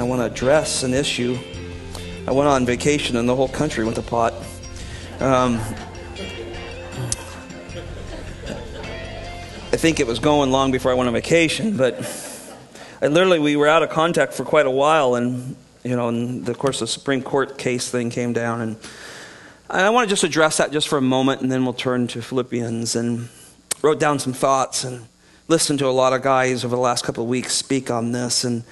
I want to address an issue. I went on vacation and the whole country went to pot. Um, I think it was going long before I went on vacation, but I literally, we were out of contact for quite a while, and, you know, and of course the Supreme Court case thing came down, and I want to just address that just for a moment, and then we'll turn to Philippians, and wrote down some thoughts, and listened to a lot of guys over the last couple of weeks speak on this, and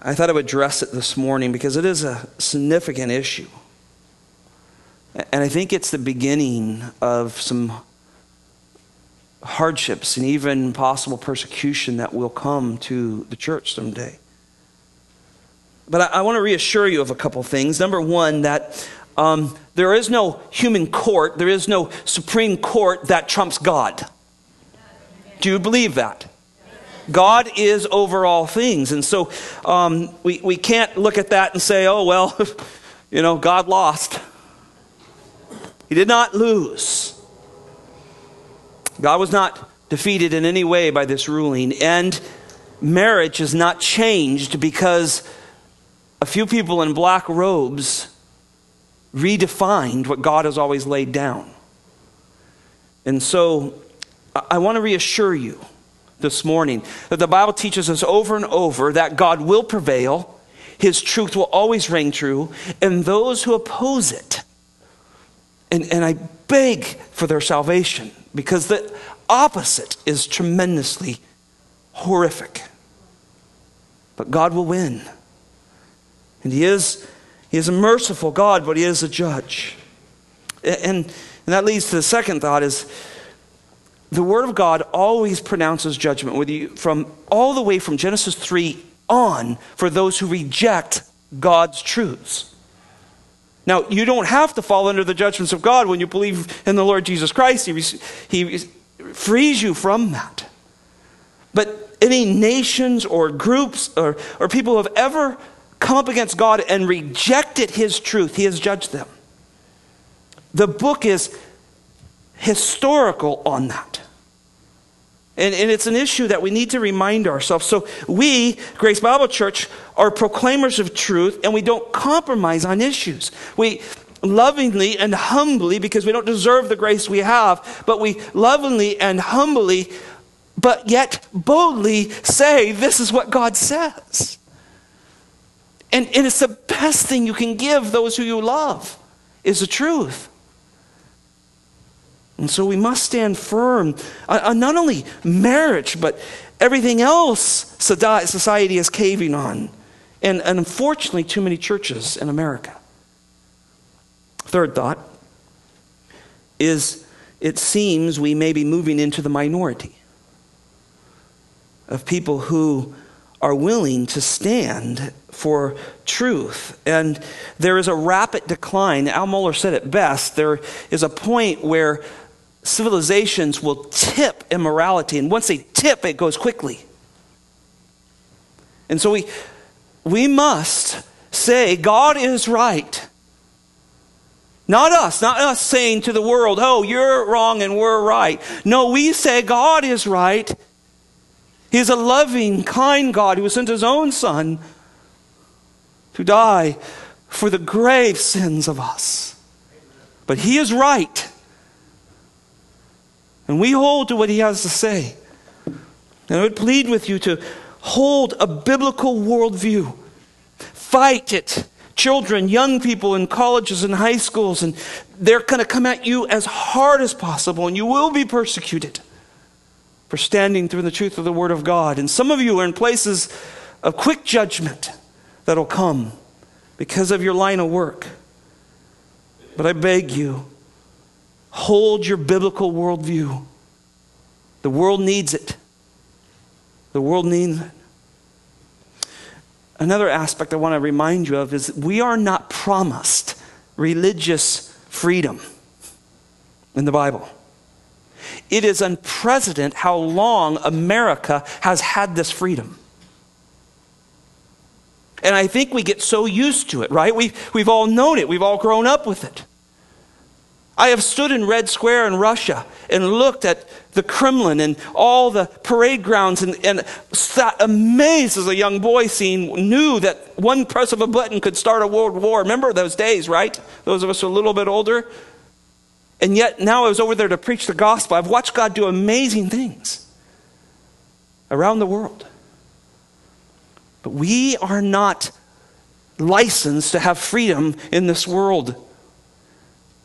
I thought I would address it this morning because it is a significant issue. And I think it's the beginning of some hardships and even possible persecution that will come to the church someday. But I, I want to reassure you of a couple things. Number one, that um, there is no human court, there is no Supreme Court that trumps God. Do you believe that? God is over all things. And so um, we, we can't look at that and say, oh, well, you know, God lost. He did not lose. God was not defeated in any way by this ruling. And marriage is not changed because a few people in black robes redefined what God has always laid down. And so I want to reassure you this morning that the Bible teaches us over and over that God will prevail, His truth will always reign true, and those who oppose it, and, and I beg for their salvation because the opposite is tremendously horrific. But God will win. And He is, he is a merciful God, but He is a judge. And, and that leads to the second thought is the Word of God always pronounces judgment, with you from all the way from Genesis 3 on for those who reject God's truths. Now, you don't have to fall under the judgments of God when you believe in the Lord Jesus Christ. He, he frees you from that. But any nations or groups or, or people who have ever come up against God and rejected His truth, He has judged them. The book is historical on that. And, and it's an issue that we need to remind ourselves. So, we, Grace Bible Church, are proclaimers of truth and we don't compromise on issues. We lovingly and humbly, because we don't deserve the grace we have, but we lovingly and humbly, but yet boldly say, This is what God says. And, and it's the best thing you can give those who you love, is the truth. And so we must stand firm on not only marriage, but everything else society is caving on. And, and unfortunately, too many churches in America. Third thought is it seems we may be moving into the minority of people who are willing to stand for truth. And there is a rapid decline. Al Mohler said it best. There is a point where civilizations will tip immorality, and once they tip, it goes quickly. And so we, we must say, God is right. Not us, not us saying to the world, oh, you're wrong and we're right. No, we say God is right. He's a loving, kind God who sent his own Son to die for the grave sins of us. But he is right. And we hold to what he has to say. And I would plead with you to hold a biblical worldview. Fight it. Children, young people in colleges and high schools, and they're going to come at you as hard as possible, and you will be persecuted for standing through the truth of the Word of God. And some of you are in places of quick judgment that'll come because of your line of work. But I beg you, Hold your biblical worldview. The world needs it. The world needs it. Another aspect I want to remind you of is we are not promised religious freedom in the Bible. It is unprecedented how long America has had this freedom. And I think we get so used to it, right? We've, we've all known it, we've all grown up with it. I have stood in Red Square in Russia and looked at the Kremlin and all the parade grounds and, and sat amazed as a young boy seeing, knew that one press of a button could start a world war. Remember those days, right? Those of us a little bit older. And yet now I was over there to preach the gospel. I've watched God do amazing things around the world. But we are not licensed to have freedom in this world.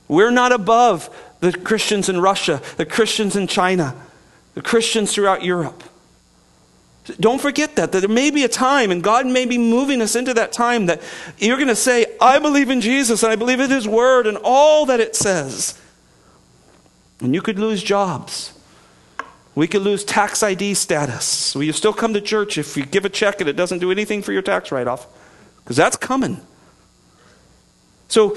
We're not above the Christians in Russia, the Christians in China, the Christians throughout Europe. Don't forget that, that there may be a time, and God may be moving us into that time that you're going to say, I believe in Jesus and I believe in His Word and all that it says. And you could lose jobs. We could lose tax ID status. Will you still come to church if you give a check and it doesn't do anything for your tax write off? Because that's coming. So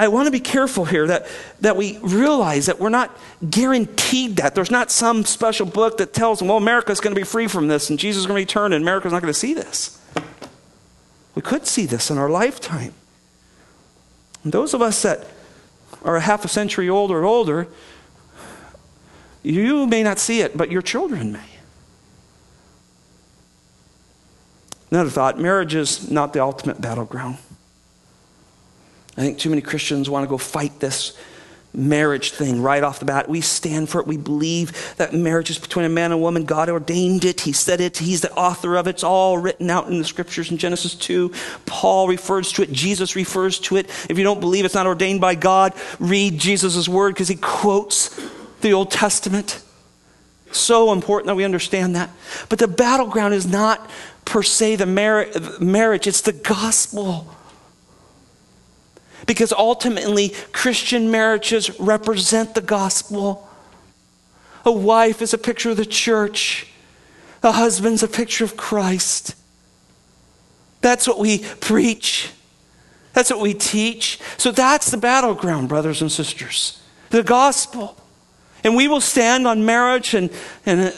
I want to be careful here that, that we realize that we're not guaranteed that. There's not some special book that tells them, well, America's going to be free from this and Jesus is going to return and America's not going to see this. We could see this in our lifetime. And those of us that are a half a century old or older, you may not see it, but your children may. Another thought marriage is not the ultimate battleground. I think too many Christians want to go fight this marriage thing right off the bat. We stand for it. We believe that marriage is between a man and a woman. God ordained it. He said it. He's the author of it. It's all written out in the scriptures in Genesis 2. Paul refers to it. Jesus refers to it. If you don't believe it's not ordained by God, read Jesus' word because he quotes the Old Testament. So important that we understand that. But the battleground is not per se the mar- marriage, it's the gospel. Because ultimately, Christian marriages represent the gospel. A wife is a picture of the church, a husband's a picture of Christ. That's what we preach. That's what we teach. So that's the battleground, brothers and sisters. The gospel. And we will stand on marriage and, and uh,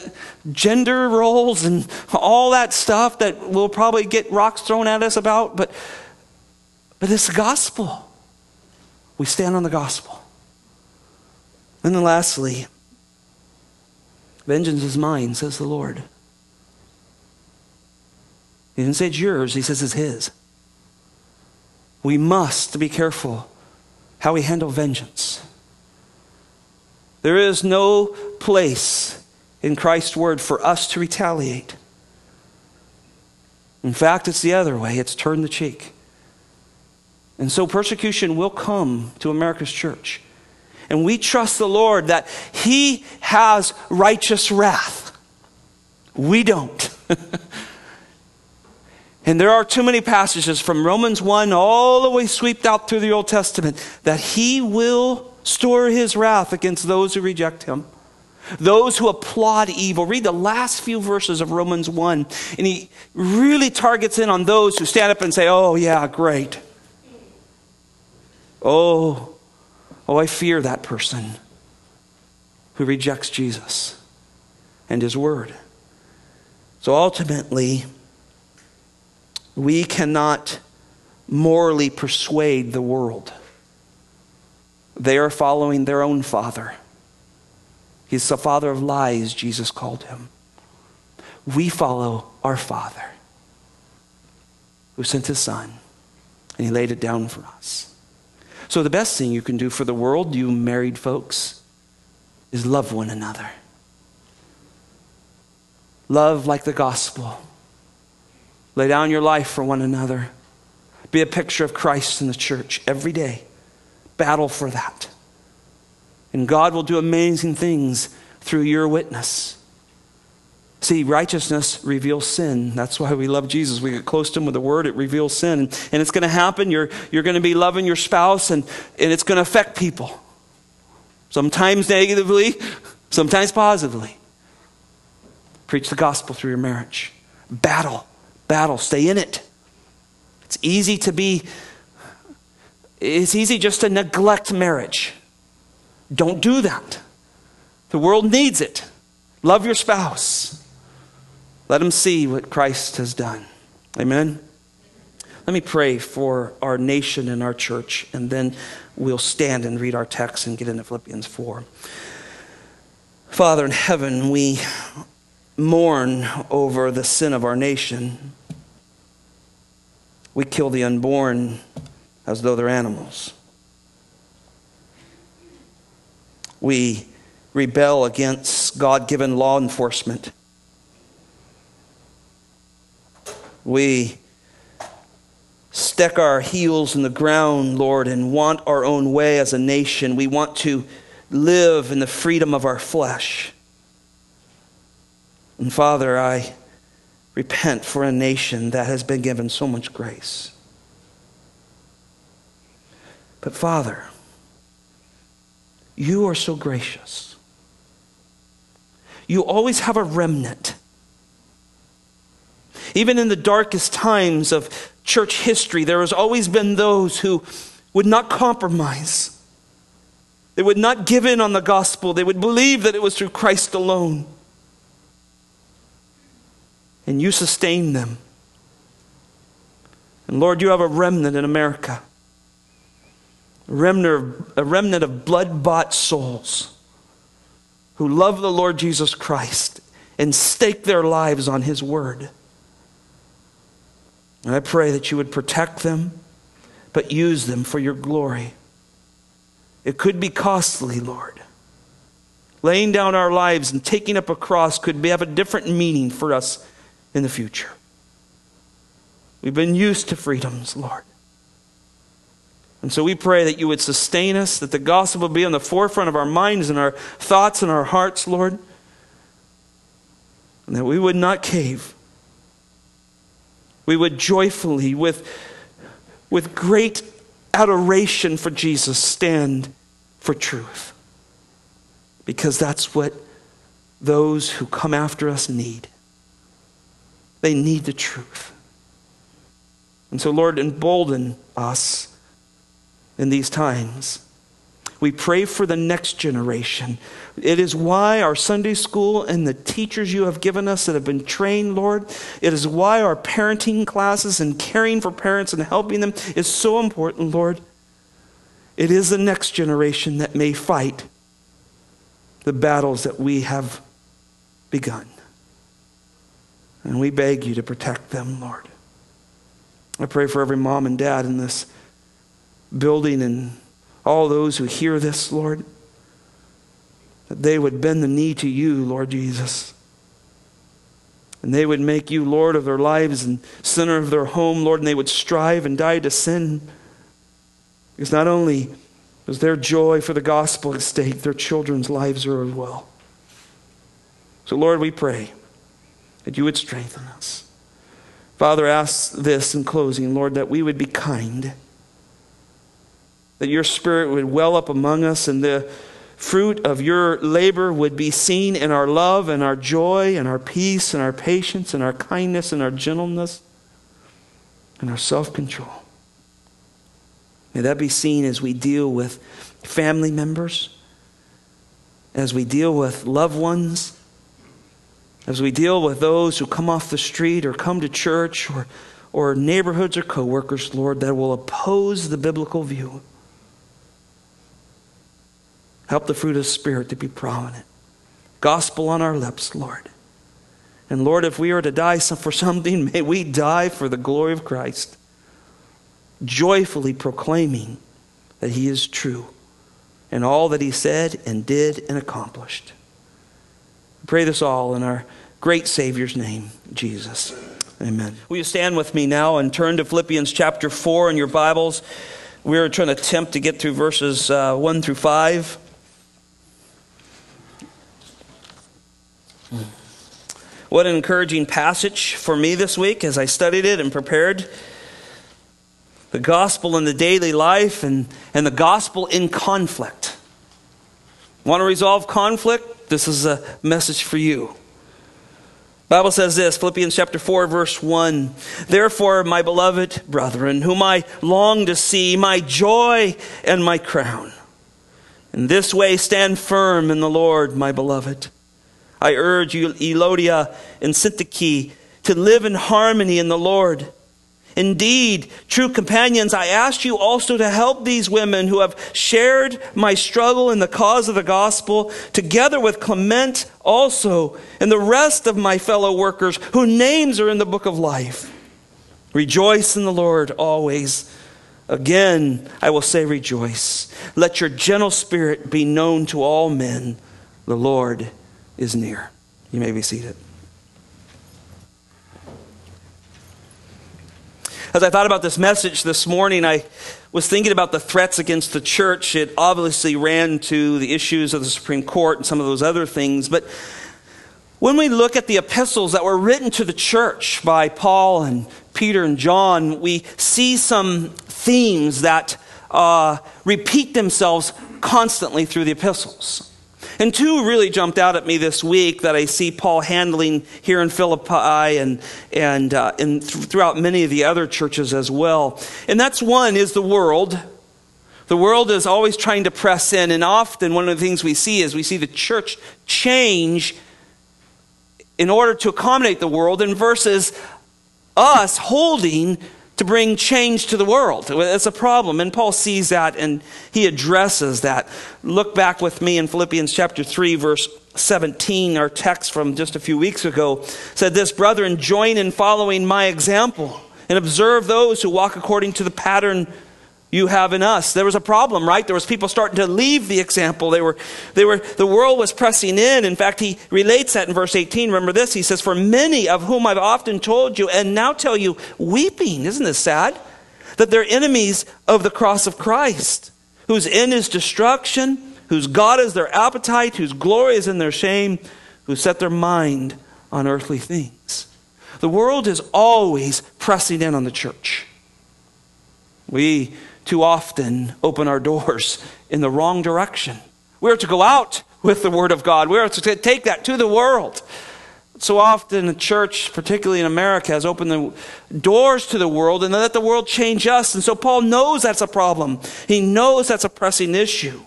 gender roles and all that stuff that we'll probably get rocks thrown at us about, but, but it's the gospel. We stand on the gospel. And then lastly, vengeance is mine, says the Lord. He didn't say it's yours, he says it's his. We must be careful how we handle vengeance. There is no place in Christ's word for us to retaliate. In fact, it's the other way it's turn the cheek. And so persecution will come to America's church. And we trust the Lord that He has righteous wrath. We don't. and there are too many passages from Romans 1 all the way swept out through the Old Testament that He will store His wrath against those who reject Him. Those who applaud evil. Read the last few verses of Romans 1, and he really targets in on those who stand up and say, Oh, yeah, great. Oh, oh, I fear that person who rejects Jesus and his word. So ultimately, we cannot morally persuade the world. They are following their own father. He's the father of lies, Jesus called him. We follow our father who sent his son, and he laid it down for us. So, the best thing you can do for the world, you married folks, is love one another. Love like the gospel. Lay down your life for one another. Be a picture of Christ in the church every day. Battle for that. And God will do amazing things through your witness. See, righteousness reveals sin. That's why we love Jesus. We get close to him with the word, it reveals sin. And it's going to happen. You're, you're going to be loving your spouse, and, and it's going to affect people. Sometimes negatively, sometimes positively. Preach the gospel through your marriage. Battle, battle, stay in it. It's easy to be, it's easy just to neglect marriage. Don't do that. The world needs it. Love your spouse. Let them see what Christ has done. Amen? Let me pray for our nation and our church, and then we'll stand and read our text and get into Philippians 4. Father in heaven, we mourn over the sin of our nation. We kill the unborn as though they're animals. We rebel against God given law enforcement. We stick our heels in the ground, Lord, and want our own way as a nation. We want to live in the freedom of our flesh. And Father, I repent for a nation that has been given so much grace. But Father, you are so gracious. You always have a remnant. Even in the darkest times of church history, there has always been those who would not compromise. They would not give in on the gospel. They would believe that it was through Christ alone. And you sustain them. And Lord, you have a remnant in America. A remnant, a remnant of blood bought souls who love the Lord Jesus Christ and stake their lives on his word. And I pray that you would protect them, but use them for your glory. It could be costly, Lord. Laying down our lives and taking up a cross could have a different meaning for us in the future. We've been used to freedoms, Lord. And so we pray that you would sustain us, that the gospel would be on the forefront of our minds and our thoughts and our hearts, Lord, and that we would not cave we would joyfully, with, with great adoration for Jesus, stand for truth. Because that's what those who come after us need. They need the truth. And so, Lord, embolden us in these times we pray for the next generation. It is why our Sunday school and the teachers you have given us that have been trained, Lord, it is why our parenting classes and caring for parents and helping them is so important, Lord. It is the next generation that may fight the battles that we have begun. And we beg you to protect them, Lord. I pray for every mom and dad in this building and all those who hear this, Lord, that they would bend the knee to you, Lord Jesus. And they would make you Lord of their lives and center of their home, Lord, and they would strive and die to sin. Because not only is their joy for the gospel at stake, their children's lives are as well. So, Lord, we pray that you would strengthen us. Father, ask this in closing, Lord, that we would be kind that your spirit would well up among us and the fruit of your labor would be seen in our love and our joy and our peace and our patience and our kindness and our gentleness and our self control. May that be seen as we deal with family members, as we deal with loved ones, as we deal with those who come off the street or come to church or, or neighborhoods or coworkers, Lord, that will oppose the biblical view. Help the fruit of Spirit to be prominent. Gospel on our lips, Lord. And Lord, if we are to die for something, may we die for the glory of Christ, joyfully proclaiming that He is true and all that He said and did and accomplished. We pray this all in our great Savior's name, Jesus. Amen. Will you stand with me now and turn to Philippians chapter 4 in your Bibles? We're trying to attempt to get through verses uh, 1 through 5. What an encouraging passage for me this week as I studied it and prepared. The gospel in the daily life and, and the gospel in conflict. Want to resolve conflict? This is a message for you. Bible says this, Philippians chapter 4 verse 1. Therefore, my beloved brethren, whom I long to see, my joy and my crown. In this way stand firm in the Lord, my beloved. I urge you, Euodia and Syntyche, to live in harmony in the Lord. Indeed, true companions, I ask you also to help these women who have shared my struggle in the cause of the gospel, together with Clement also, and the rest of my fellow workers whose names are in the book of life. Rejoice in the Lord always. Again, I will say rejoice. Let your gentle spirit be known to all men. The Lord is near. You may be seated. As I thought about this message this morning, I was thinking about the threats against the church. It obviously ran to the issues of the Supreme Court and some of those other things. But when we look at the epistles that were written to the church by Paul and Peter and John, we see some themes that uh, repeat themselves constantly through the epistles. And two really jumped out at me this week that I see Paul handling here in Philippi and, and, uh, and th- throughout many of the other churches as well. And that's one is the world. The world is always trying to press in, and often one of the things we see is we see the church change in order to accommodate the world, and versus us holding to bring change to the world. It's a problem. And Paul sees that and he addresses that. Look back with me in Philippians chapter 3, verse 17. Our text from just a few weeks ago said this Brethren, join in following my example and observe those who walk according to the pattern you have in us. There was a problem, right? There was people starting to leave the example. They were, they were, the world was pressing in. In fact, he relates that in verse 18. Remember this? He says, For many of whom I've often told you and now tell you, weeping, isn't this sad? That they're enemies of the cross of Christ, whose end is destruction, whose God is their appetite, whose glory is in their shame, who set their mind on earthly things. The world is always pressing in on the church. We too often open our doors in the wrong direction. We're to go out with the Word of God, we're to take that to the world. So often, the church, particularly in America, has opened the doors to the world and let the world change us. And so, Paul knows that's a problem. He knows that's a pressing issue.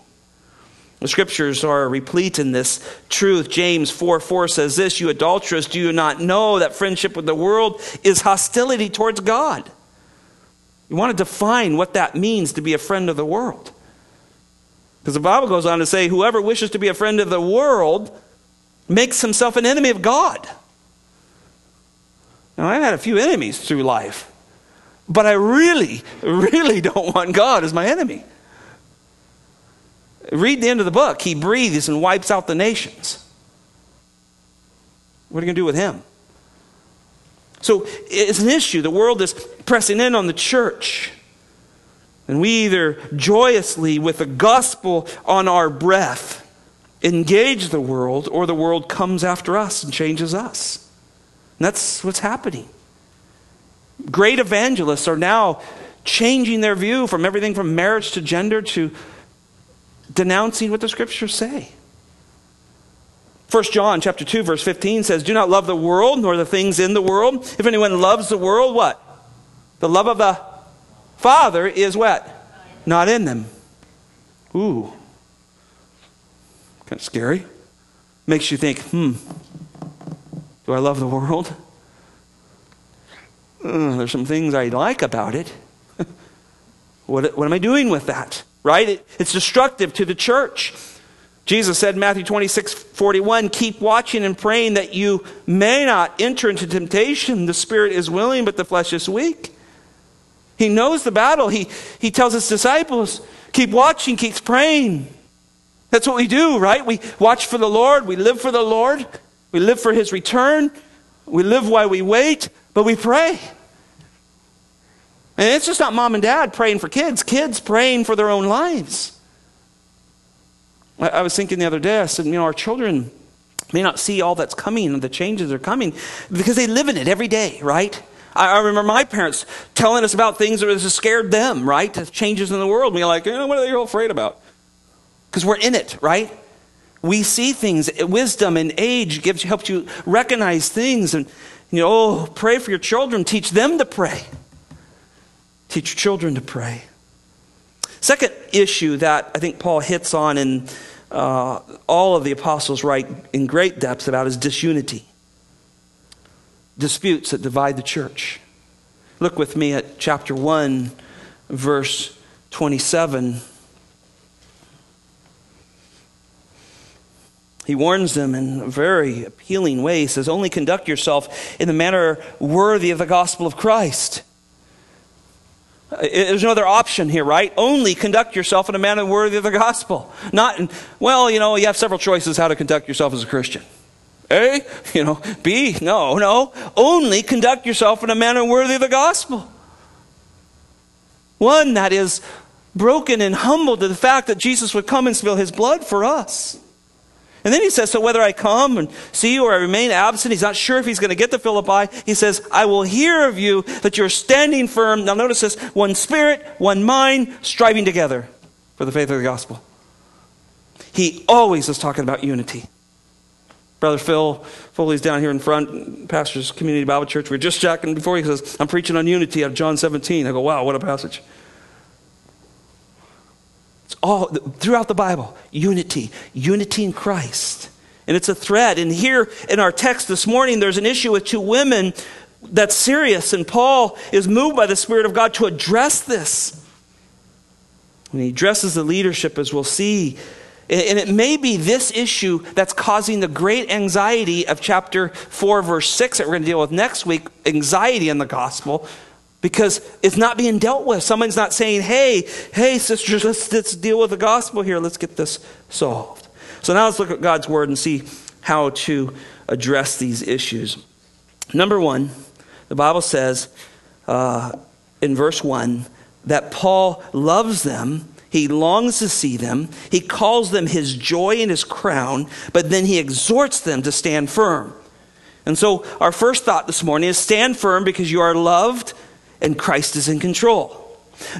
The scriptures are replete in this truth. James 4 4 says this You adulterous, do you not know that friendship with the world is hostility towards God? You want to define what that means to be a friend of the world. Because the Bible goes on to say, whoever wishes to be a friend of the world makes himself an enemy of God. Now, I've had a few enemies through life, but I really, really don't want God as my enemy. Read the end of the book. He breathes and wipes out the nations. What are you going to do with him? So it's an issue. The world is pressing in on the church. And we either joyously, with the gospel on our breath, engage the world, or the world comes after us and changes us. And that's what's happening. Great evangelists are now changing their view from everything from marriage to gender to denouncing what the scriptures say. 1 John chapter 2 verse 15 says, "Do not love the world nor the things in the world. If anyone loves the world, what? The love of the Father is what? Not in them." Ooh. Kind of scary. Makes you think, "Hmm. Do I love the world?" Uh, there's some things I like about it. what, what am I doing with that? Right? It, it's destructive to the church. Jesus said in Matthew 26, 41, keep watching and praying that you may not enter into temptation. The spirit is willing, but the flesh is weak. He knows the battle. He, he tells his disciples, keep watching, keep praying. That's what we do, right? We watch for the Lord. We live for the Lord. We live for his return. We live while we wait, but we pray. And it's just not mom and dad praying for kids, kids praying for their own lives. I was thinking the other day, I said, you know, our children may not see all that's coming and the changes are coming because they live in it every day, right? I, remember my parents telling us about things that scared them, right? Changes in the world. And we're like, eh, what are all afraid about? Because we're in it, right? We see things. Wisdom and age gives helps you recognize things. And, you know, oh, pray for your children. Teach them to pray. Teach your children to pray. Second issue that I think Paul hits on in uh, all of the apostles write in great depth about is disunity, disputes that divide the church. Look with me at chapter 1, verse 27. He warns them in a very appealing way. He says, Only conduct yourself in the manner worthy of the gospel of Christ. Uh, there's no other option here, right? Only conduct yourself in a manner worthy of the gospel. Not, in, well, you know, you have several choices how to conduct yourself as a Christian. A, you know, B, no, no. Only conduct yourself in a manner worthy of the gospel. One that is broken and humbled to the fact that Jesus would come and spill his blood for us. And then he says, So whether I come and see you or I remain absent, he's not sure if he's going to get to Philippi. He says, I will hear of you that you're standing firm. Now notice this one spirit, one mind, striving together for the faith of the gospel. He always is talking about unity. Brother Phil Foley's down here in front, pastor's community Bible church. We are just checking before he says, I'm preaching on unity out of John 17. I go, wow, what a passage. All throughout the Bible unity, unity in Christ. And it's a thread. And here in our text this morning, there's an issue with two women that's serious. And Paul is moved by the Spirit of God to address this. And he addresses the leadership, as we'll see. And it may be this issue that's causing the great anxiety of chapter 4, verse 6 that we're going to deal with next week anxiety in the gospel because it's not being dealt with. Someone's not saying, hey, hey, sisters, let's, let's deal with the gospel here. Let's get this solved. So now let's look at God's word and see how to address these issues. Number one, the Bible says uh, in verse 1 that Paul loves them. He longs to see them. He calls them his joy and his crown, but then he exhorts them to stand firm. And so, our first thought this morning is stand firm because you are loved and Christ is in control.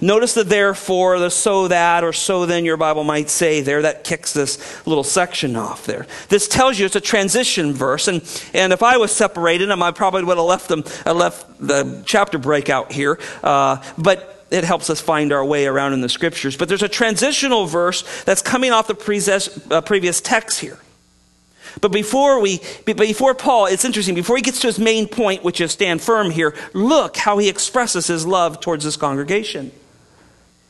Notice the therefore, the so that, or so then your Bible might say there. That kicks this little section off there. This tells you it's a transition verse. And, and if I was separated them, I probably would have left them, I left the chapter break out here. Uh, but it helps us find our way around in the scriptures. But there's a transitional verse that's coming off the uh, previous text here. But before we, before Paul, it's interesting, before he gets to his main point, which is stand firm here, look how he expresses his love towards this congregation.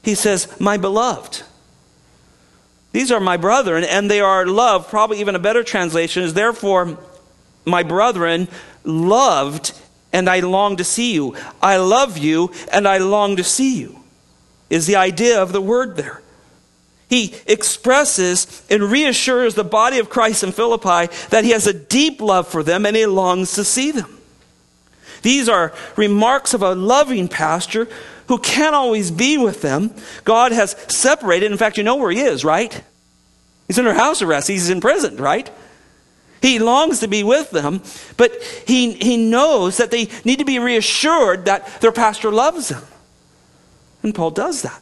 He says, My beloved. These are my brethren, and they are loved. Probably even a better translation is, Therefore, my brethren, loved, and I long to see you. I love you, and I long to see you, is the idea of the word there. He expresses and reassures the body of Christ in Philippi that he has a deep love for them and he longs to see them. These are remarks of a loving pastor who can't always be with them. God has separated. In fact, you know where he is, right? He's under house arrest. He's in prison, right? He longs to be with them, but he, he knows that they need to be reassured that their pastor loves them. And Paul does that.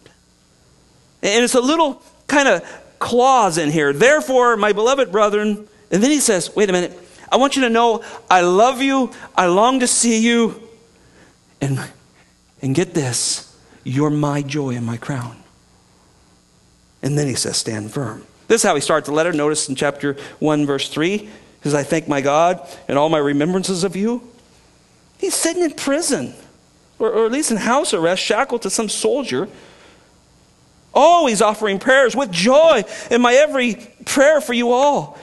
And it's a little kind of clause in here. Therefore, my beloved brethren, and then he says, wait a minute, I want you to know I love you, I long to see you, and, and get this, you're my joy and my crown. And then he says, stand firm. This is how he starts the letter. Notice in chapter 1, verse 3, he says, I thank my God and all my remembrances of you. He's sitting in prison, or, or at least in house arrest, shackled to some soldier always offering prayers with joy in my every prayer for you all.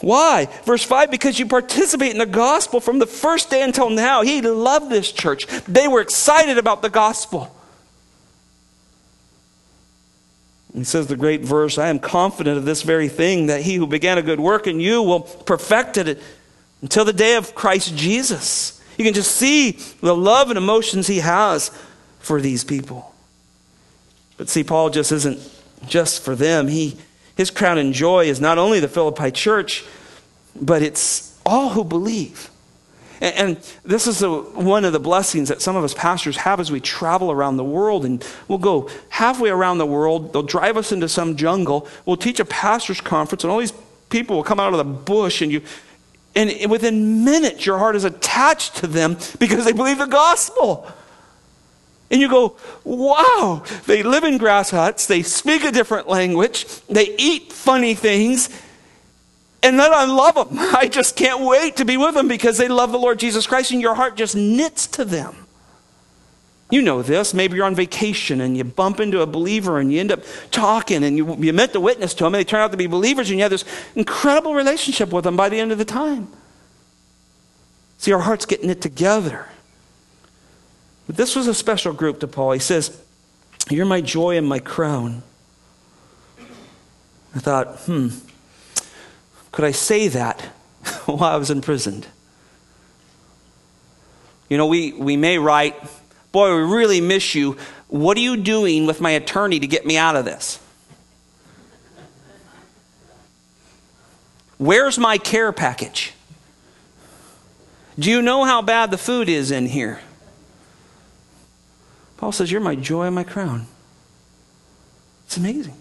Why? Verse 5 because you participate in the gospel from the first day until now. He loved this church, they were excited about the gospel. He says the great verse, I am confident of this very thing, that he who began a good work in you will perfect it until the day of Christ Jesus. You can just see the love and emotions he has for these people. But see, Paul just isn't just for them. He, his crown and joy is not only the Philippi church, but it's all who believe. And, and this is one of the blessings that some of us pastors have as we travel around the world. And we'll go halfway around the world. They'll drive us into some jungle. We'll teach a pastor's conference, and all these people will come out of the bush, and you. And within minutes, your heart is attached to them because they believe the gospel. And you go, wow, they live in grass huts, they speak a different language, they eat funny things, and then I love them. I just can't wait to be with them because they love the Lord Jesus Christ, and your heart just knits to them. You know this. Maybe you're on vacation and you bump into a believer and you end up talking and you, you meant to witness to them and they turn out to be believers and you have this incredible relationship with them by the end of the time. See, our hearts getting it together. But this was a special group to Paul. He says, You're my joy and my crown. I thought, hmm, could I say that while I was imprisoned? You know, we, we may write, Boy, we really miss you. What are you doing with my attorney to get me out of this? Where's my care package? Do you know how bad the food is in here? Paul says, You're my joy and my crown. It's amazing.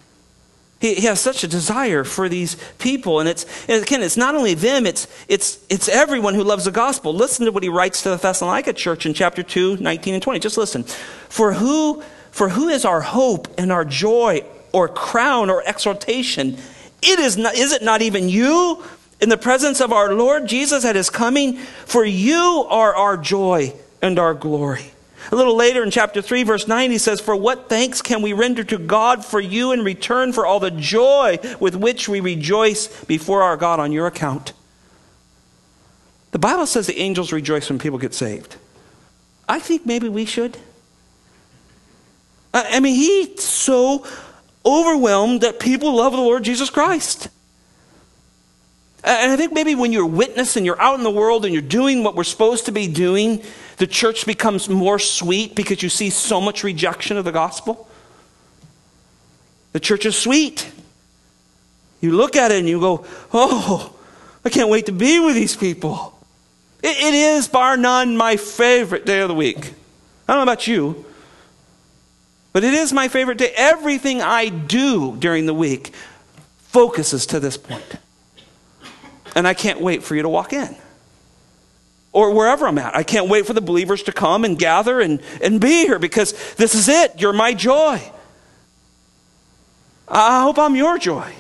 He, he has such a desire for these people. And it's, and again, it's not only them, it's, it's, it's everyone who loves the gospel. Listen to what he writes to the Thessalonica church in chapter 2, 19 and 20. Just listen. For who, for who is our hope and our joy or crown or exaltation? It is, not, is it not even you in the presence of our Lord Jesus at his coming? For you are our joy and our glory. A little later in chapter 3, verse 9, he says, For what thanks can we render to God for you in return for all the joy with which we rejoice before our God on your account? The Bible says the angels rejoice when people get saved. I think maybe we should. I mean, he's so overwhelmed that people love the Lord Jesus Christ. Uh, and I think maybe when you're witness and you're out in the world and you're doing what we're supposed to be doing, the church becomes more sweet because you see so much rejection of the gospel. The church is sweet. You look at it and you go, oh, I can't wait to be with these people. it, it is, bar none, my favorite day of the week. I don't know about you, but it is my favorite day. Everything I do during the week focuses to this point. And I can't wait for you to walk in or wherever I'm at. I can't wait for the believers to come and gather and, and be here because this is it. You're my joy. I hope I'm your joy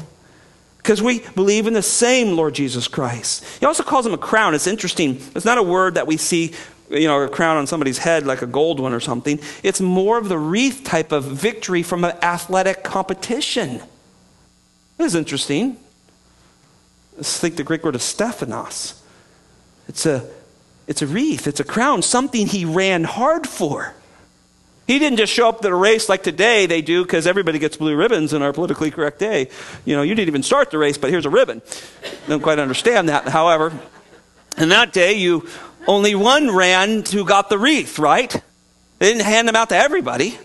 because we believe in the same Lord Jesus Christ. He also calls him a crown. It's interesting. It's not a word that we see, you know, a crown on somebody's head like a gold one or something. It's more of the wreath type of victory from an athletic competition. It is interesting. Let's think the Greek word is Stephanos. It's a it's a wreath, it's a crown, something he ran hard for. He didn't just show up at a race like today they do because everybody gets blue ribbons in our politically correct day. You know, you didn't even start the race, but here's a ribbon. Don't quite understand that, however. In that day, you only one ran who got the wreath, right? They didn't hand them out to everybody.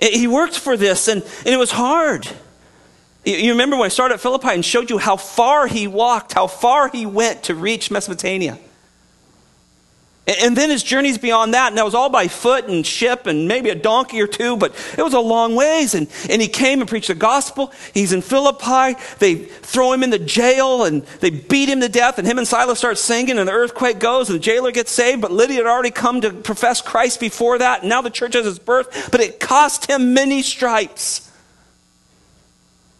He worked for this, and, and it was hard. You remember when I started at Philippi and showed you how far he walked, how far he went to reach Mesopotamia. And then his journeys beyond that, and that was all by foot and ship and maybe a donkey or two, but it was a long ways. And, and he came and preached the gospel. He's in Philippi. They throw him in the jail and they beat him to death. And him and Silas start singing, and the earthquake goes, and the jailer gets saved. But Lydia had already come to profess Christ before that, and now the church has its birth. But it cost him many stripes.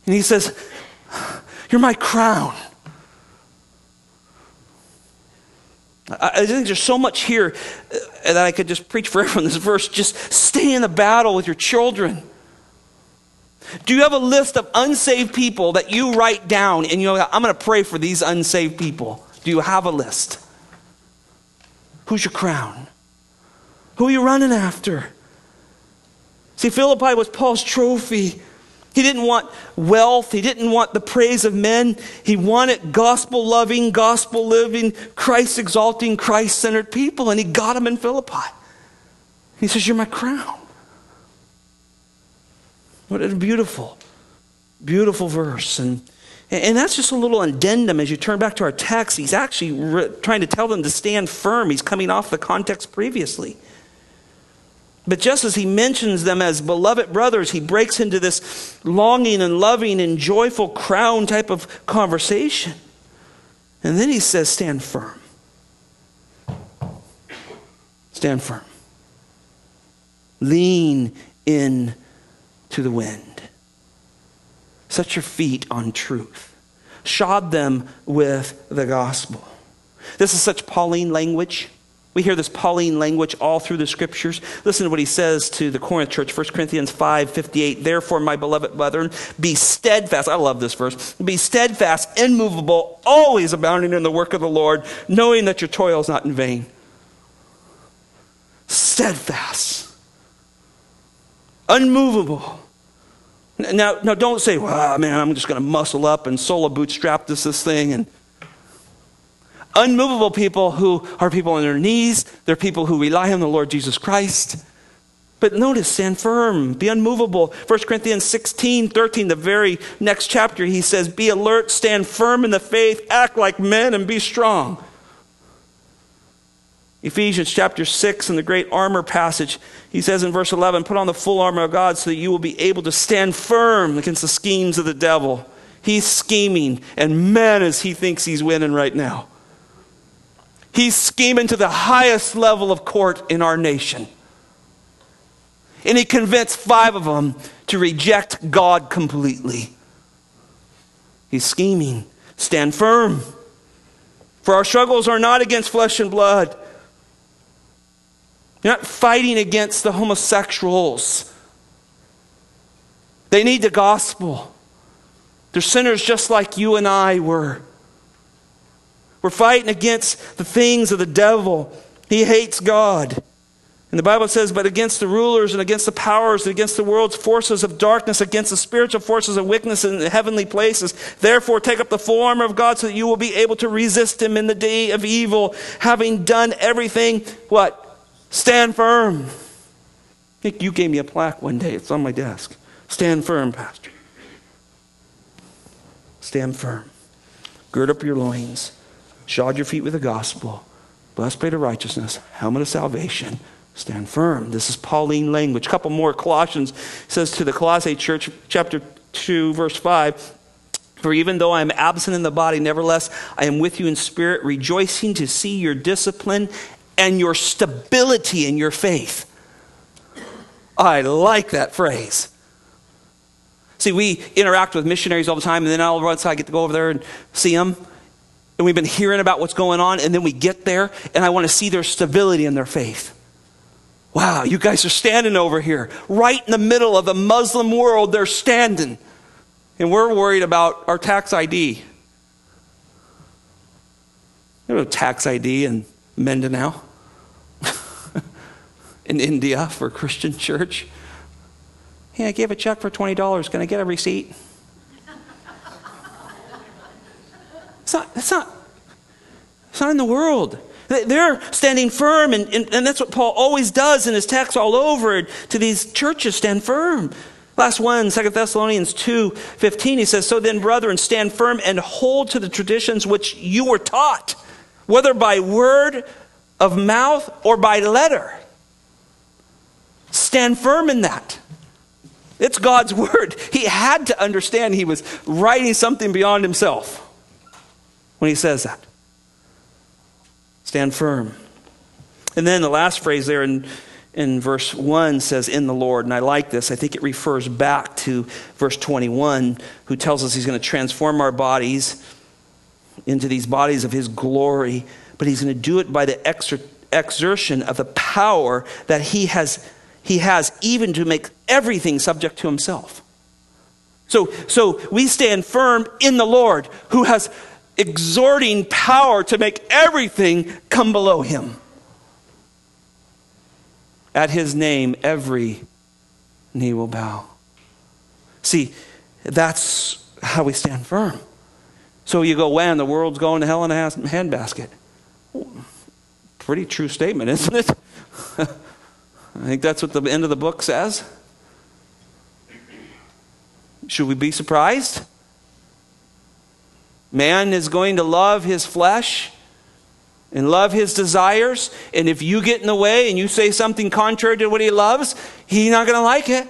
And he says, You're my crown. I think there's so much here uh, that I could just preach forever on this verse. Just stay in the battle with your children. Do you have a list of unsaved people that you write down and you know, I'm going to pray for these unsaved people? Do you have a list? Who's your crown? Who are you running after? See, Philippi was Paul's trophy. He didn't want wealth. He didn't want the praise of men. He wanted gospel loving, gospel living, Christ exalting, Christ centered people, and he got them in Philippi. He says, You're my crown. What a beautiful, beautiful verse. And, and that's just a little addendum as you turn back to our text. He's actually re- trying to tell them to stand firm. He's coming off the context previously. But just as he mentions them as beloved brothers, he breaks into this longing and loving and joyful crown type of conversation. And then he says, Stand firm. Stand firm. Lean in to the wind. Set your feet on truth. Shod them with the gospel. This is such Pauline language. We hear this Pauline language all through the scriptures. Listen to what he says to the Corinth church, 1 Corinthians 5 58. Therefore, my beloved brethren, be steadfast. I love this verse. Be steadfast, immovable, always abounding in the work of the Lord, knowing that your toil is not in vain. Steadfast, unmovable. Now, now don't say, well, man, I'm just going to muscle up and solo bootstrap this, this thing and unmovable people who are people on their knees. They're people who rely on the Lord Jesus Christ. But notice, stand firm, be unmovable. 1 Corinthians 16, 13, the very next chapter, he says, Be alert, stand firm in the faith, act like men, and be strong. Ephesians chapter 6, in the great armor passage, he says in verse 11, Put on the full armor of God so that you will be able to stand firm against the schemes of the devil. He's scheming, and man, as he thinks he's winning right now. He's scheming to the highest level of court in our nation. And he convinced five of them to reject God completely. He's scheming. Stand firm. For our struggles are not against flesh and blood. You're not fighting against the homosexuals. They need the gospel. They're sinners just like you and I were. We're fighting against the things of the devil. He hates God. And the Bible says, but against the rulers and against the powers and against the world's forces of darkness, against the spiritual forces of weakness in the heavenly places. Therefore, take up the full armor of God so that you will be able to resist him in the day of evil, having done everything, what? Stand firm. I think you gave me a plaque one day. It's on my desk. Stand firm, Pastor. Stand firm. Gird up your loins. Shod your feet with the gospel. Blessed plate of righteousness. Helmet of salvation. Stand firm. This is Pauline language. A couple more. Colossians says to the Colossae church, chapter 2, verse 5. For even though I am absent in the body, nevertheless I am with you in spirit, rejoicing to see your discipline and your stability in your faith. I like that phrase. See, we interact with missionaries all the time, and then all of a sudden I get to go over there and see them and we've been hearing about what's going on, and then we get there, and I want to see their stability in their faith. Wow, you guys are standing over here, right in the middle of the Muslim world, they're standing. And we're worried about our tax ID. You know, tax ID in Mindanao, in India for a Christian church. Hey, I gave a check for $20. Can I get a receipt? It's not, it's not, it's not in the world. They're standing firm, and, and, and that's what Paul always does in his text all over to these churches stand firm. Last one, 2 Thessalonians 2 15, he says, So then, brethren, stand firm and hold to the traditions which you were taught, whether by word of mouth or by letter. Stand firm in that. It's God's word. He had to understand he was writing something beyond himself when he says that. Stand firm. And then the last phrase there in, in verse 1 says, In the Lord. And I like this. I think it refers back to verse 21, who tells us he's going to transform our bodies into these bodies of his glory, but he's going to do it by the exer- exertion of the power that he has, he has even to make everything subject to himself. So, so we stand firm in the Lord, who has exhorting power to make everything come below him. At his name, every knee will bow. See, that's how we stand firm. So you go, when the world's going to hell in a handbasket. Pretty true statement, isn't it? I think that's what the end of the book says. Should we be surprised? Man is going to love his flesh and love his desires. And if you get in the way and you say something contrary to what he loves, he's not going to like it.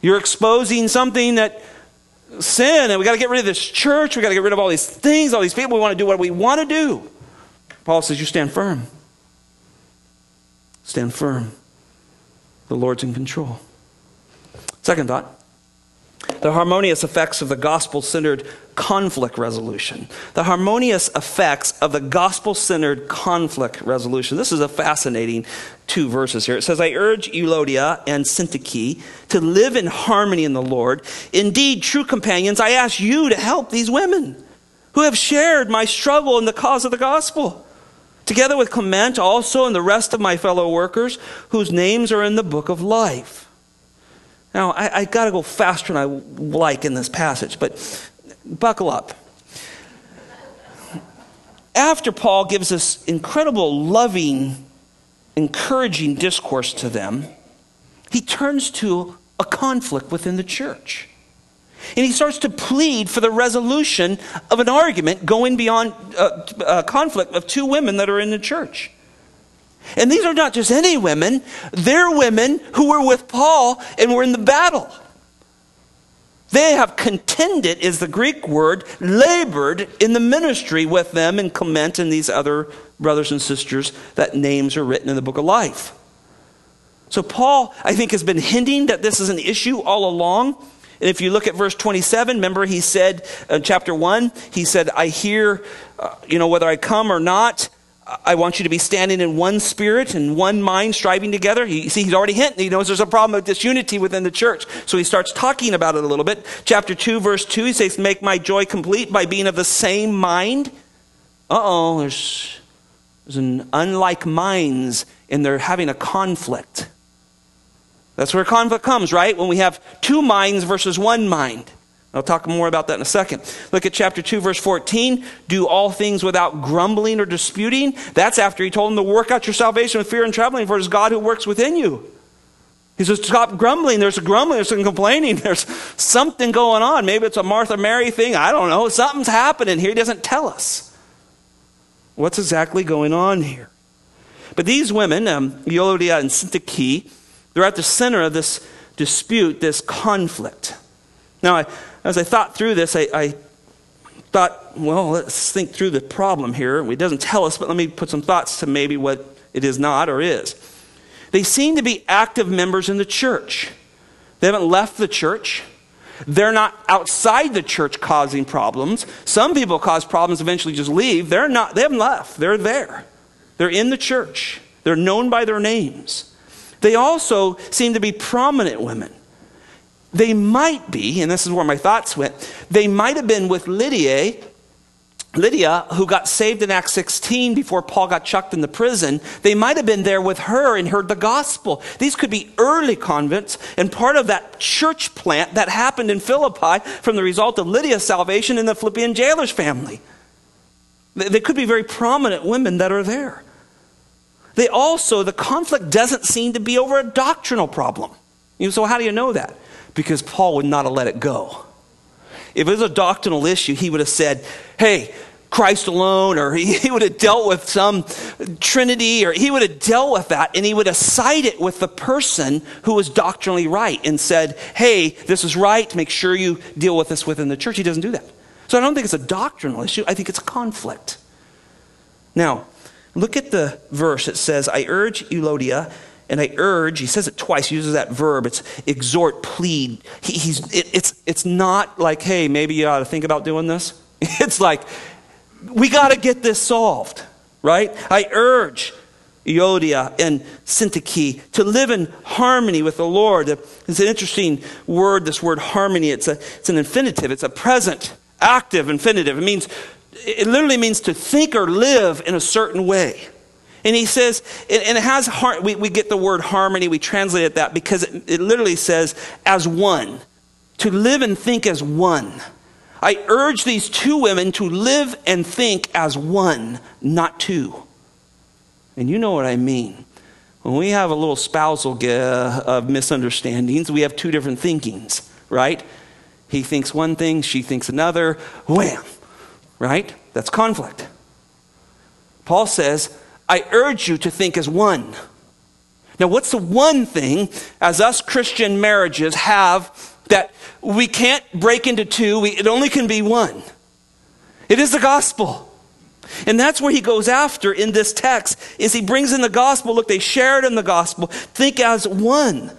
You're exposing something that sin, and we got to get rid of this church. We got to get rid of all these things, all these people. We want to do what we want to do. Paul says, You stand firm. Stand firm. The Lord's in control. Second thought The harmonious effects of the gospel centered conflict resolution. The harmonious effects of the gospel centered conflict resolution. This is a fascinating two verses here. It says, I urge Euodia and Syntyche to live in harmony in the Lord. Indeed, true companions, I ask you to help these women who have shared my struggle in the cause of the gospel. Together with Clement also and the rest of my fellow workers whose names are in the book of life. Now, I, I got to go faster than I like in this passage, but buckle up. After Paul gives this incredible, loving, encouraging discourse to them, he turns to a conflict within the church. And he starts to plead for the resolution of an argument going beyond a, uh, conflict of two women that are in the church. And these are not just any women, they're women who were with Paul and were in the battle. They have contended, is the Greek word, labored in the ministry with them and Clement and these other brothers and sisters that names are written in the book of life. So, Paul, I think, has been hinting that this is an issue all along. And if you look at verse 27, remember he said in uh, chapter 1, he said, I hear, uh, you know, whether I come or not, I want you to be standing in one spirit and one mind, striving together. He, see, he's already hinting. He knows there's a problem of disunity within the church. So he starts talking about it a little bit. Chapter 2, verse 2, he says, Make my joy complete by being of the same mind. Uh oh, there's, there's an unlike minds, and they're having a conflict. That's where conflict comes, right? When we have two minds versus one mind. I'll talk more about that in a second. Look at chapter 2, verse 14. Do all things without grumbling or disputing. That's after he told them to work out your salvation with fear and trembling, for it is God who works within you. He says, stop grumbling. There's a grumbling, there's some complaining, there's something going on. Maybe it's a Martha Mary thing. I don't know. Something's happening here. He doesn't tell us. What's exactly going on here? But these women, um, Euodia and Syntyche, they're at the center of this dispute, this conflict. Now, I as I thought through this, I, I thought, well, let's think through the problem here. It doesn't tell us, but let me put some thoughts to maybe what it is not or is. They seem to be active members in the church. They haven't left the church. They're not outside the church causing problems. Some people cause problems, eventually just leave. They're not, they haven't left. They're there. They're in the church. They're known by their names. They also seem to be prominent women. They might be, and this is where my thoughts went, they might have been with Lydia, Lydia, who got saved in Acts 16 before Paul got chucked in the prison. They might have been there with her and heard the gospel. These could be early converts and part of that church plant that happened in Philippi from the result of Lydia's salvation in the Philippian jailer's family. They could be very prominent women that are there. They also, the conflict doesn't seem to be over a doctrinal problem. You know, so, how do you know that? Because Paul would not have let it go. If it was a doctrinal issue, he would have said, hey, Christ alone, or he, he would have dealt with some Trinity, or he would have dealt with that, and he would have sided with the person who was doctrinally right and said, hey, this is right, make sure you deal with this within the church. He doesn't do that. So I don't think it's a doctrinal issue, I think it's a conflict. Now, look at the verse. It says, I urge Euodia and I urge, he says it twice, he uses that verb. It's exhort, plead. He, he's, it, it's, it's not like, hey, maybe you ought to think about doing this. It's like, we got to get this solved, right? I urge Euodia and Syntyche to live in harmony with the Lord. It's an interesting word, this word harmony. It's, a, it's an infinitive, it's a present, active infinitive. It means, it literally means to think or live in a certain way. And he says, and it has, heart we, we get the word harmony, we translate it that because it, it literally says, as one. To live and think as one. I urge these two women to live and think as one, not two. And you know what I mean. When we have a little spousal uh, of misunderstandings, we have two different thinkings, right? He thinks one thing, she thinks another. Wham! Right? That's conflict. Paul says, I urge you to think as one. Now, what's the one thing as us Christian marriages have that we can't break into two? We, it only can be one. It is the gospel. And that's where he goes after in this text is he brings in the gospel. Look, they shared in the gospel. Think as one.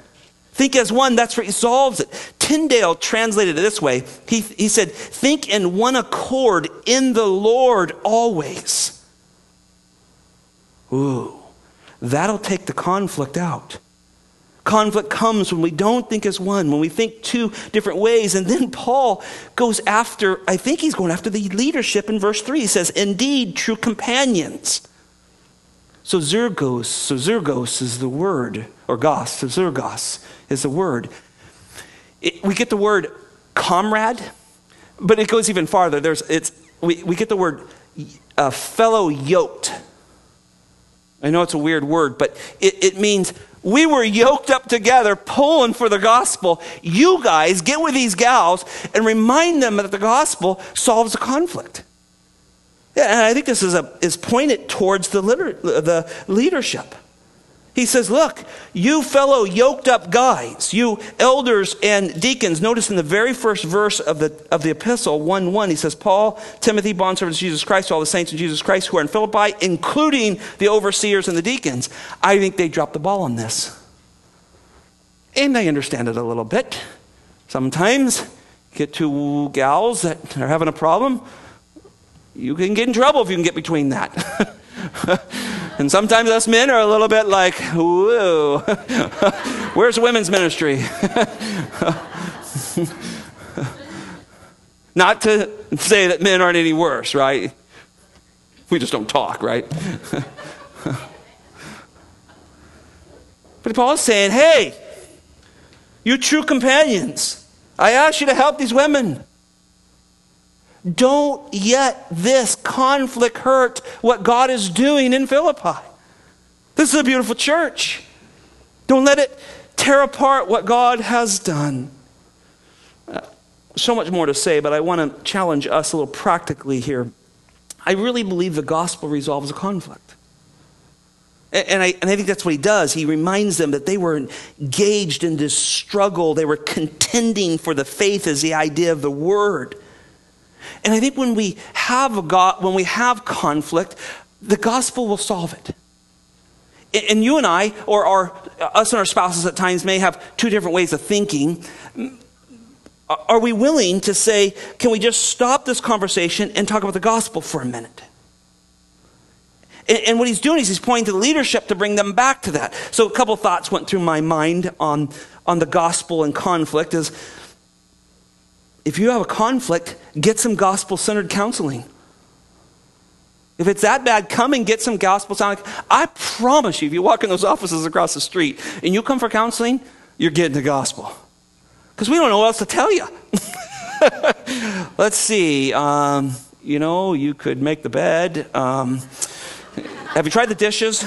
Think as one. That's where he solves it. Tyndale translated it this way he, he said, Think in one accord in the Lord always. Ooh, that'll take the conflict out. Conflict comes when we don't think as one, when we think two different ways. And then Paul goes after, I think he's going after the leadership in verse 3. He says, Indeed, true companions. So Zergos, so Zergos is the word, or Gos, so Zergos is the word. It, we get the word comrade, but it goes even farther. There's, it's, we, we get the word uh, fellow yoked. I know it's a weird word, but it, it means we were yoked up together, pulling for the gospel. You guys get with these gals and remind them that the gospel solves a conflict. Yeah, and I think this is, a, is pointed towards the, liter, the leadership. He says, Look, you fellow yoked up guys, you elders and deacons, notice in the very first verse of the, of the epistle, 1 1, he says, Paul, Timothy, bondservants of Jesus Christ, all the saints in Jesus Christ who are in Philippi, including the overseers and the deacons. I think they dropped the ball on this. And I understand it a little bit. Sometimes get two gals that are having a problem. You can get in trouble if you can get between that. And sometimes us men are a little bit like, whoa, where's women's ministry? Not to say that men aren't any worse, right? We just don't talk, right? but Paul is saying, hey, you true companions, I ask you to help these women. Don't yet this conflict hurt what God is doing in Philippi. This is a beautiful church. Don't let it tear apart what God has done. So much more to say, but I want to challenge us a little practically here. I really believe the gospel resolves a conflict. And I, and I think that's what he does. He reminds them that they were engaged in this struggle. They were contending for the faith as the idea of the word. And I think when we have God, when we have conflict, the gospel will solve it. And you and I, or our, uh, us and our spouses at times, may have two different ways of thinking. Are we willing to say, can we just stop this conversation and talk about the gospel for a minute? And what he's doing is he's pointing to the leadership to bring them back to that. So a couple thoughts went through my mind on, on the gospel and conflict is if you have a conflict, get some gospel centered counseling. If it's that bad, come and get some gospel sounding. I promise you, if you walk in those offices across the street and you come for counseling, you're getting the gospel. Because we don't know what else to tell you. Let's see. Um, you know, you could make the bed. Um, have you tried the dishes?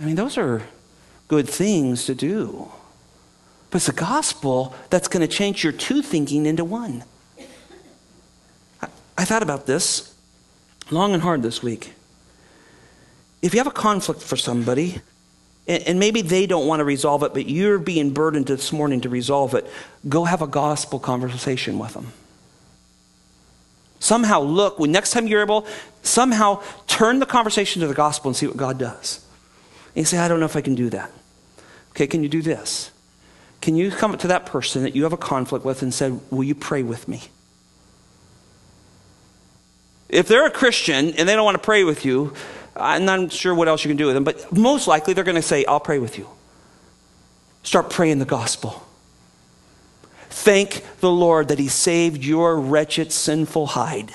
I mean, those are good things to do. But it's the gospel that's going to change your two thinking into one. I, I thought about this long and hard this week. If you have a conflict for somebody, and, and maybe they don't want to resolve it, but you're being burdened this morning to resolve it, go have a gospel conversation with them. Somehow look, when next time you're able, somehow turn the conversation to the gospel and see what God does. And you say, I don't know if I can do that. Okay, can you do this? Can you come to that person that you have a conflict with and say, Will you pray with me? If they're a Christian and they don't want to pray with you, I'm not sure what else you can do with them, but most likely they're going to say, I'll pray with you. Start praying the gospel. Thank the Lord that He saved your wretched, sinful hide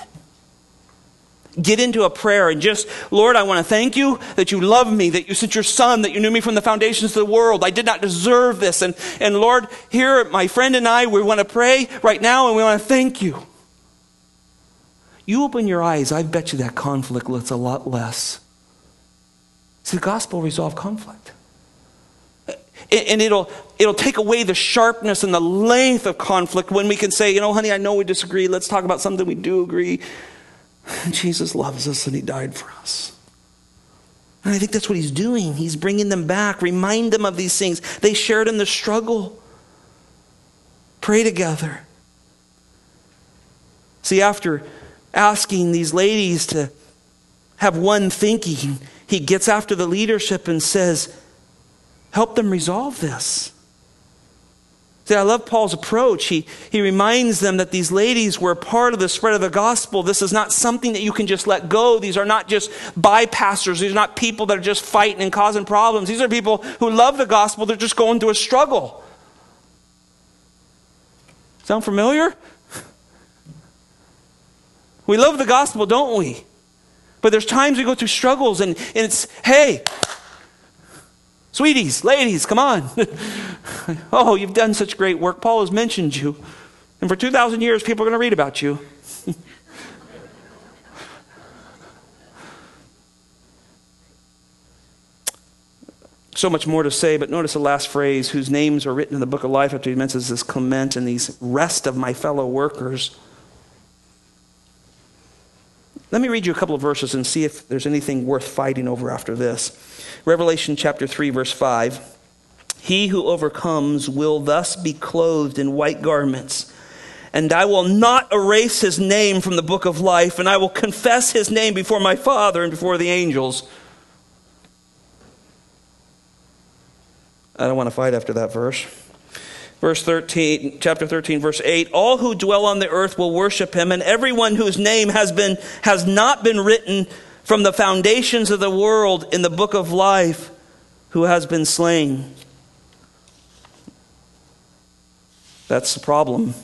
get into a prayer and just, Lord, I want to thank you that you love me, that you sent your son, that you knew me from the foundations of the world. I did not deserve this. And, and Lord, here, my friend and I, we want to pray right now and we want to thank you. You open your eyes, I bet you that conflict looks a lot less. See, the gospel resolve conflict. And it'll, it'll take away the sharpness and the length of conflict when we can say, you know, honey, I know we disagree. Let's talk about something we do agree. Jesus loves us and he died for us. And I think that's what he's doing. He's bringing them back, remind them of these things. They shared in the struggle. Pray together. See, after asking these ladies to have one thinking, he gets after the leadership and says, Help them resolve this. See, I love Paul's approach. He, he reminds them that these ladies were part of the spread of the gospel. This is not something that you can just let go. These are not just bypassers. These are not people that are just fighting and causing problems. These are people who love the gospel. They're just going through a struggle. Sound familiar? We love the gospel, don't we? But there's times we go through struggles and, and it's, hey, Sweeties, ladies, come on. oh, you've done such great work. Paul has mentioned you. And for 2,000 years, people are going to read about you. so much more to say, but notice the last phrase whose names are written in the book of life after he mentions this Clement and these rest of my fellow workers. Let me read you a couple of verses and see if there's anything worth fighting over after this. Revelation chapter 3, verse 5. He who overcomes will thus be clothed in white garments. And I will not erase his name from the book of life, and I will confess his name before my Father and before the angels. I don't want to fight after that verse. Verse 13, chapter 13, verse 8 All who dwell on the earth will worship him, and everyone whose name has, been, has not been written from the foundations of the world in the book of life who has been slain. That's the problem.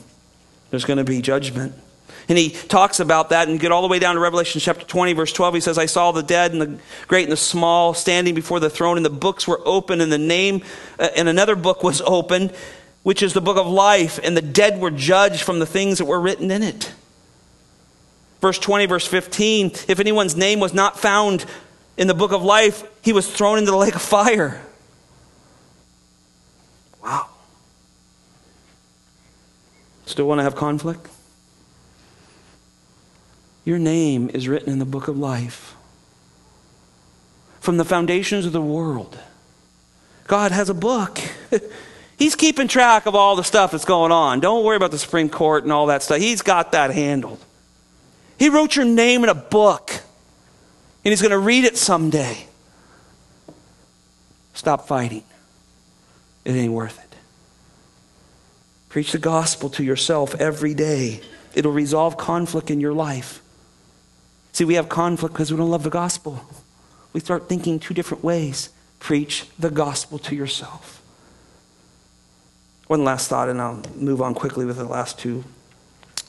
There's going to be judgment. And he talks about that and get all the way down to Revelation chapter 20, verse 12. He says, I saw the dead and the great and the small standing before the throne, and the books were open, and the name, uh, and another book was opened, which is the book of life, and the dead were judged from the things that were written in it. Verse 20, verse 15 if anyone's name was not found in the book of life, he was thrown into the lake of fire. Wow. Still want to have conflict? Your name is written in the book of life. From the foundations of the world, God has a book. He's keeping track of all the stuff that's going on. Don't worry about the Supreme Court and all that stuff. He's got that handled. He wrote your name in a book, and He's going to read it someday. Stop fighting. It ain't worth it. Preach the gospel to yourself every day. It'll resolve conflict in your life. See, we have conflict because we don't love the gospel. We start thinking two different ways. Preach the gospel to yourself. One last thought, and I'll move on quickly with the last two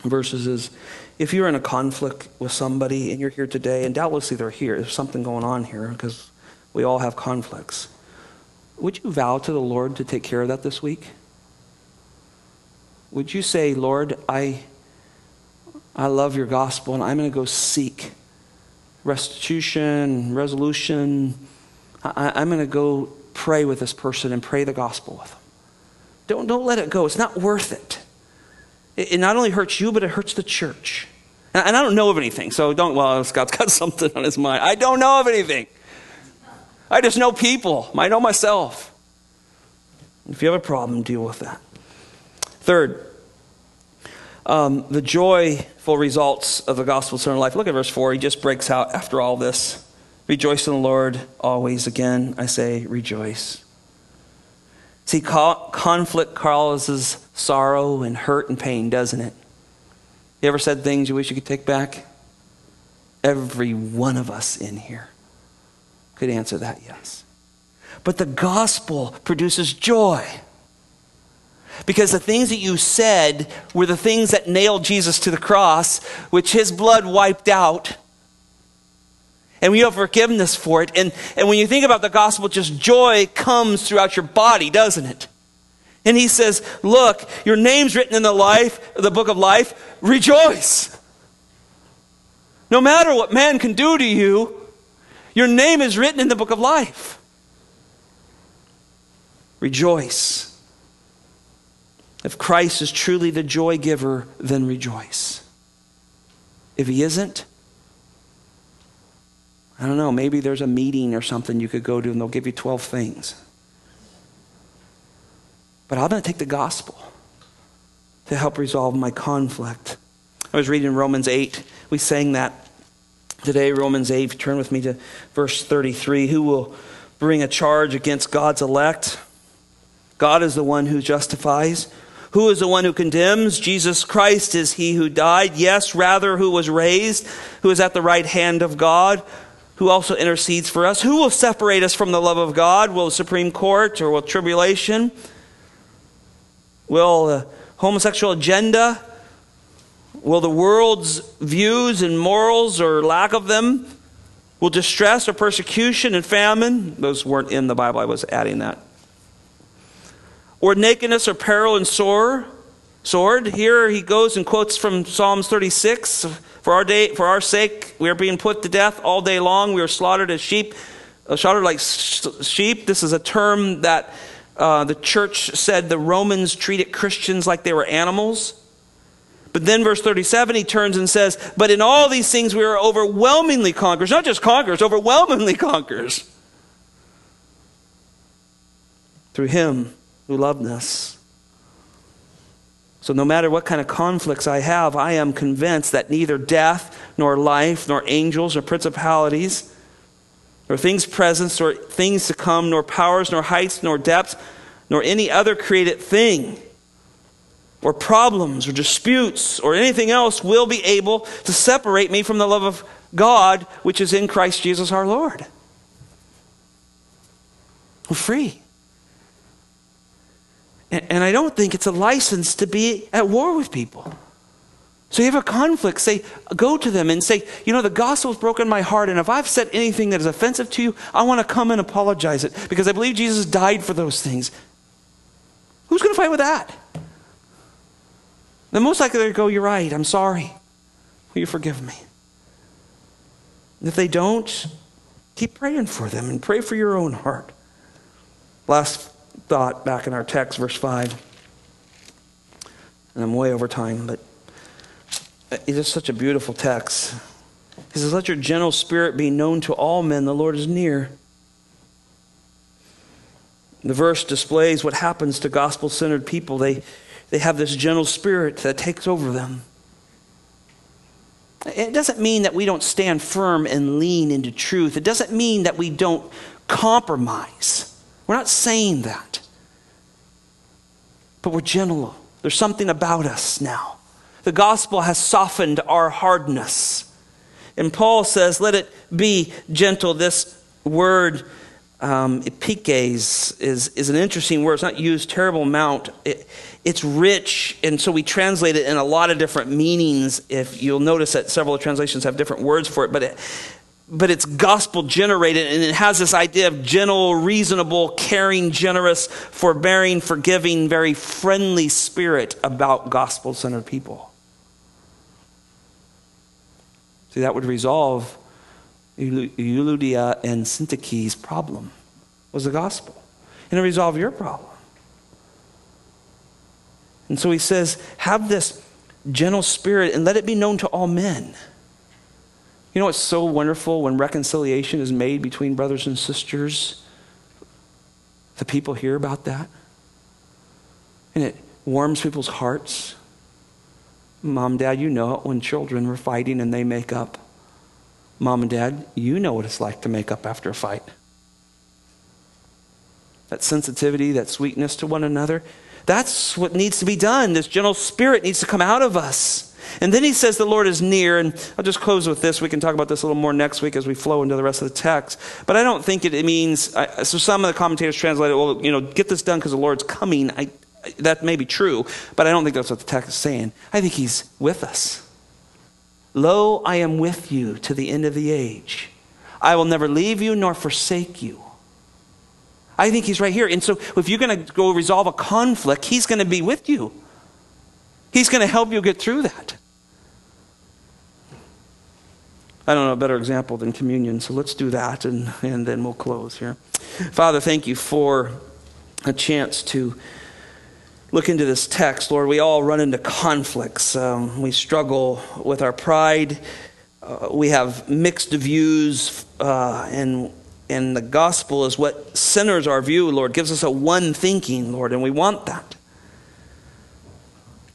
verses is if you're in a conflict with somebody and you're here today, and doubtlessly they're here, there's something going on here because we all have conflicts. Would you vow to the Lord to take care of that this week? Would you say, Lord, I, I love your gospel and I'm going to go seek restitution, resolution. I, am going to go pray with this person and pray the gospel with them. Don't, don't let it go. It's not worth it. It, not only hurts you, but it hurts the church. And I don't know of anything, so don't, well, Scott's got something on his mind. I don't know of anything. I just know people. I know myself. If you have a problem, deal with that. Third, um, the joyful results of the gospel of life. Look at verse 4. He just breaks out after all this. Rejoice in the Lord always. Again, I say rejoice. See, conflict causes sorrow and hurt and pain, doesn't it? You ever said things you wish you could take back? Every one of us in here could answer that yes. But the gospel produces joy. Because the things that you said were the things that nailed Jesus to the cross, which his blood wiped out and we have forgiveness for it. And, and when you think about the gospel, just joy comes throughout your body, doesn't it? And he says, Look, your name's written in the life, the book of life. Rejoice. No matter what man can do to you, your name is written in the book of life. Rejoice. If Christ is truly the joy giver, then rejoice. If he isn't, I don't know, maybe there's a meeting or something you could go to and they'll give you 12 things. But I'm going to take the gospel to help resolve my conflict. I was reading Romans 8. We sang that today, Romans 8. Turn with me to verse 33. Who will bring a charge against God's elect? God is the one who justifies. Who is the one who condemns? Jesus Christ is he who died. Yes, rather, who was raised, who is at the right hand of God, who also intercedes for us. Who will separate us from the love of God? Will the Supreme Court or will tribulation? Will the homosexual agenda? Will the world's views and morals or lack of them? Will distress or persecution and famine? Those weren't in the Bible, I was adding that. Or nakedness or peril and sore, sword. Here he goes and quotes from Psalms 36. For our, day, for our sake, we are being put to death all day long. We are slaughtered as sheep, uh, slaughtered like sheep. This is a term that uh, the church said the Romans treated Christians like they were animals. But then, verse 37, he turns and says, But in all these things we are overwhelmingly conquerors. Not just conquerors, overwhelmingly conquerors. Through him who loved us. So, no matter what kind of conflicts I have, I am convinced that neither death, nor life, nor angels, nor principalities, nor things present, nor things to come, nor powers, nor heights, nor depths, nor any other created thing or problems or disputes or anything else will be able to separate me from the love of God which is in Christ Jesus our Lord. We're free. And, and I don't think it's a license to be at war with people. So you have a conflict, say, go to them and say, you know, the gospel's broken my heart, and if I've said anything that is offensive to you, I want to come and apologize it because I believe Jesus died for those things. Who's going to fight with that? then most likely they go, You're right, I'm sorry. Will you forgive me? And if they don't, keep praying for them and pray for your own heart. Last thought back in our text, verse 5. And I'm way over time, but it is such a beautiful text. He says, Let your gentle spirit be known to all men, the Lord is near. The verse displays what happens to gospel centered people. They, they have this gentle spirit that takes over them. It doesn't mean that we don't stand firm and lean into truth. It doesn't mean that we don't compromise. We're not saying that. But we're gentle. There's something about us now. The gospel has softened our hardness. And Paul says, let it be gentle. This word um, is, is an interesting word. It's not used terrible amount. It, it's rich, and so we translate it in a lot of different meanings. If you'll notice that several translations have different words for it, but it, but it's gospel generated, and it has this idea of gentle, reasonable, caring, generous, forbearing, forgiving, very friendly spirit about gospel centered people. See, that would resolve Euodia and Syntyche's problem was the gospel. And it resolve your problem. And so he says, have this gentle spirit and let it be known to all men. You know what's so wonderful when reconciliation is made between brothers and sisters? The people hear about that. And it warms people's hearts. Mom, Dad, you know it when children are fighting and they make up. Mom and Dad, you know what it's like to make up after a fight. That sensitivity, that sweetness to one another, that's what needs to be done. This gentle spirit needs to come out of us. And then he says the Lord is near. And I'll just close with this. We can talk about this a little more next week as we flow into the rest of the text. But I don't think it, means, so some of the commentators translate it, well, you know, get this done because the Lord's coming. I, that may be true, but I don't think that's what the text is saying. I think he's with us. Lo, I am with you to the end of the age. I will never leave you nor forsake you. I think he's right here. And so if you're going to go resolve a conflict, he's going to be with you. He's going to help you get through that. I don't know a better example than communion, so let's do that and, and then we'll close here. Father, thank you for a chance to look into this text, Lord, we all run into conflicts. Um, we struggle with our pride. Uh, we have mixed views, uh, and and the gospel is what centers our view, Lord, gives us a one thinking, Lord, and we want that.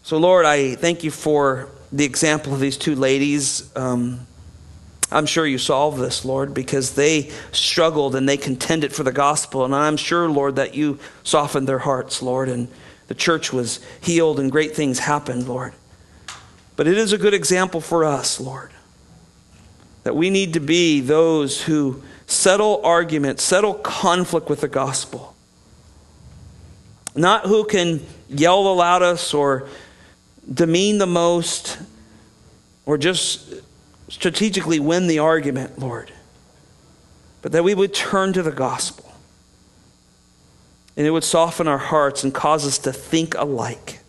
So, Lord, I thank you for the example of these two ladies. Um, I'm sure you solved this, Lord, because they struggled and they contended for the gospel. And I'm sure, Lord, that you softened their hearts, Lord, and the church was healed and great things happened, Lord. But it is a good example for us, Lord, that we need to be those who settle arguments, settle conflict with the gospel. Not who can yell the loudest or demean the most or just strategically win the argument, Lord, but that we would turn to the gospel and it would soften our hearts and cause us to think alike.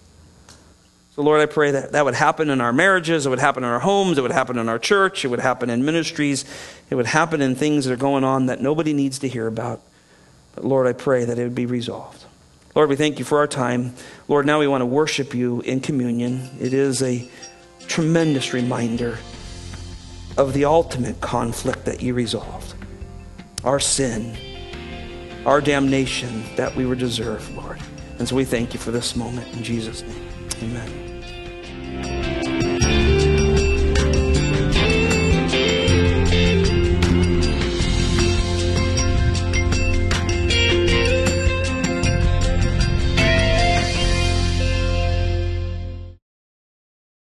So, Lord, I pray that that would happen in our marriages, it would happen in our homes, it would happen in our church, it would happen in ministries, it would happen in things that are going on that nobody needs to hear about. But, Lord, I pray that it would be resolved. Lord, we thank you for our time. Lord, now we want to worship you in communion. It is a tremendous reminder of the ultimate conflict that you resolved our sin our damnation that we were deserved, Lord. And so we thank you for this moment in Jesus' name. Amen.